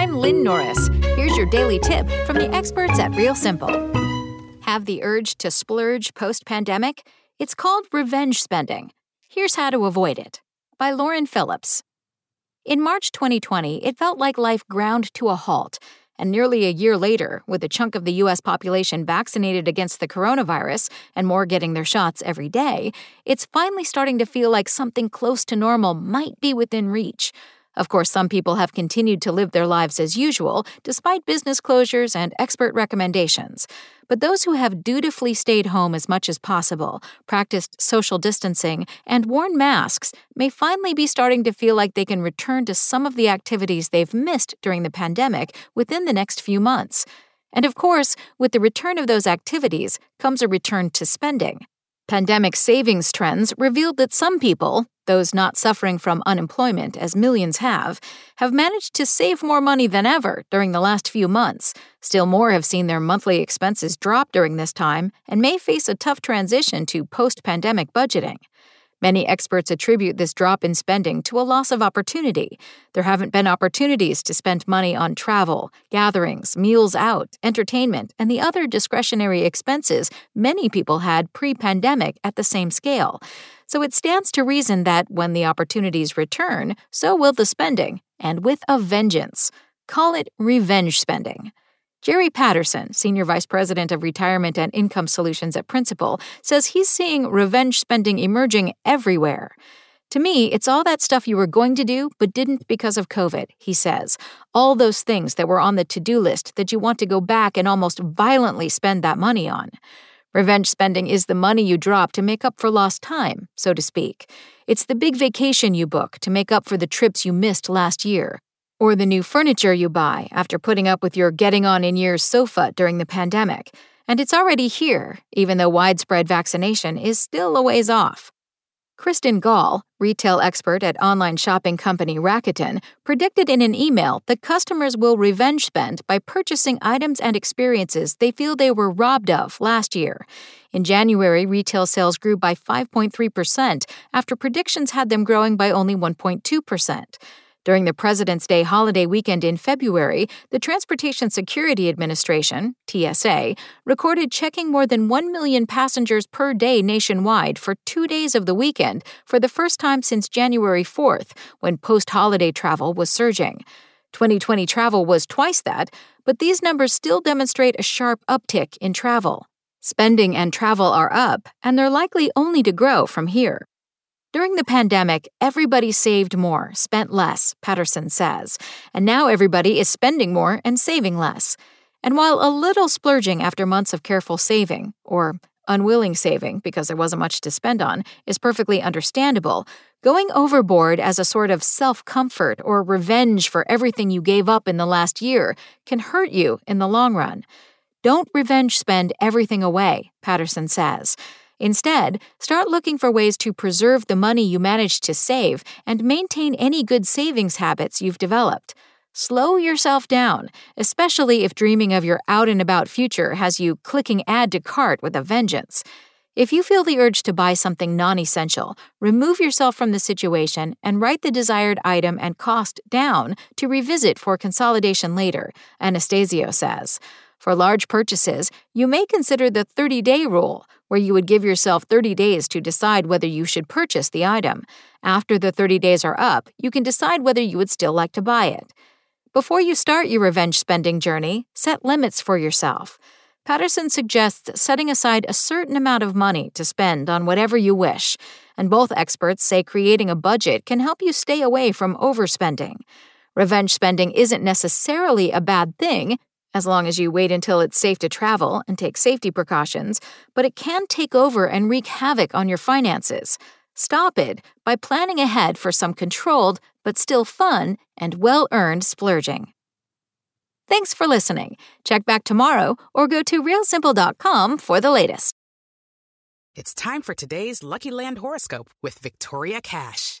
I'm Lynn Norris. Here's your daily tip from the experts at Real Simple. Have the urge to splurge post pandemic? It's called revenge spending. Here's how to avoid it by Lauren Phillips. In March 2020, it felt like life ground to a halt. And nearly a year later, with a chunk of the U.S. population vaccinated against the coronavirus and more getting their shots every day, it's finally starting to feel like something close to normal might be within reach. Of course, some people have continued to live their lives as usual, despite business closures and expert recommendations. But those who have dutifully stayed home as much as possible, practiced social distancing, and worn masks may finally be starting to feel like they can return to some of the activities they've missed during the pandemic within the next few months. And of course, with the return of those activities comes a return to spending. Pandemic savings trends revealed that some people, those not suffering from unemployment as millions have, have managed to save more money than ever during the last few months. Still more have seen their monthly expenses drop during this time and may face a tough transition to post pandemic budgeting. Many experts attribute this drop in spending to a loss of opportunity. There haven't been opportunities to spend money on travel, gatherings, meals out, entertainment, and the other discretionary expenses many people had pre pandemic at the same scale. So it stands to reason that when the opportunities return, so will the spending, and with a vengeance. Call it revenge spending. Jerry Patterson, Senior Vice President of Retirement and Income Solutions at Principal, says he's seeing revenge spending emerging everywhere. To me, it's all that stuff you were going to do but didn't because of COVID, he says. All those things that were on the to do list that you want to go back and almost violently spend that money on. Revenge spending is the money you drop to make up for lost time, so to speak. It's the big vacation you book to make up for the trips you missed last year, or the new furniture you buy after putting up with your getting on in years sofa during the pandemic. And it's already here, even though widespread vaccination is still a ways off. Kristen Gall, retail expert at online shopping company Rakuten, predicted in an email that customers will revenge spend by purchasing items and experiences they feel they were robbed of last year. In January, retail sales grew by 5.3% after predictions had them growing by only 1.2%. During the President's Day holiday weekend in February, the Transportation Security Administration, TSA, recorded checking more than 1 million passengers per day nationwide for two days of the weekend for the first time since January 4th, when post holiday travel was surging. 2020 travel was twice that, but these numbers still demonstrate a sharp uptick in travel. Spending and travel are up, and they're likely only to grow from here. During the pandemic, everybody saved more, spent less, Patterson says, and now everybody is spending more and saving less. And while a little splurging after months of careful saving, or unwilling saving because there wasn't much to spend on, is perfectly understandable, going overboard as a sort of self comfort or revenge for everything you gave up in the last year can hurt you in the long run. Don't revenge spend everything away, Patterson says. Instead, start looking for ways to preserve the money you managed to save and maintain any good savings habits you've developed. Slow yourself down, especially if dreaming of your out and about future has you clicking add to cart with a vengeance. If you feel the urge to buy something non essential, remove yourself from the situation and write the desired item and cost down to revisit for consolidation later, Anastasio says. For large purchases, you may consider the 30 day rule, where you would give yourself 30 days to decide whether you should purchase the item. After the 30 days are up, you can decide whether you would still like to buy it. Before you start your revenge spending journey, set limits for yourself. Patterson suggests setting aside a certain amount of money to spend on whatever you wish, and both experts say creating a budget can help you stay away from overspending. Revenge spending isn't necessarily a bad thing, as long as you wait until it's safe to travel and take safety precautions, but it can take over and wreak havoc on your finances. Stop it by planning ahead for some controlled but still fun and well earned splurging. Thanks for listening. Check back tomorrow or go to realsimple.com for the latest. It's time for today's Lucky Land horoscope with Victoria Cash.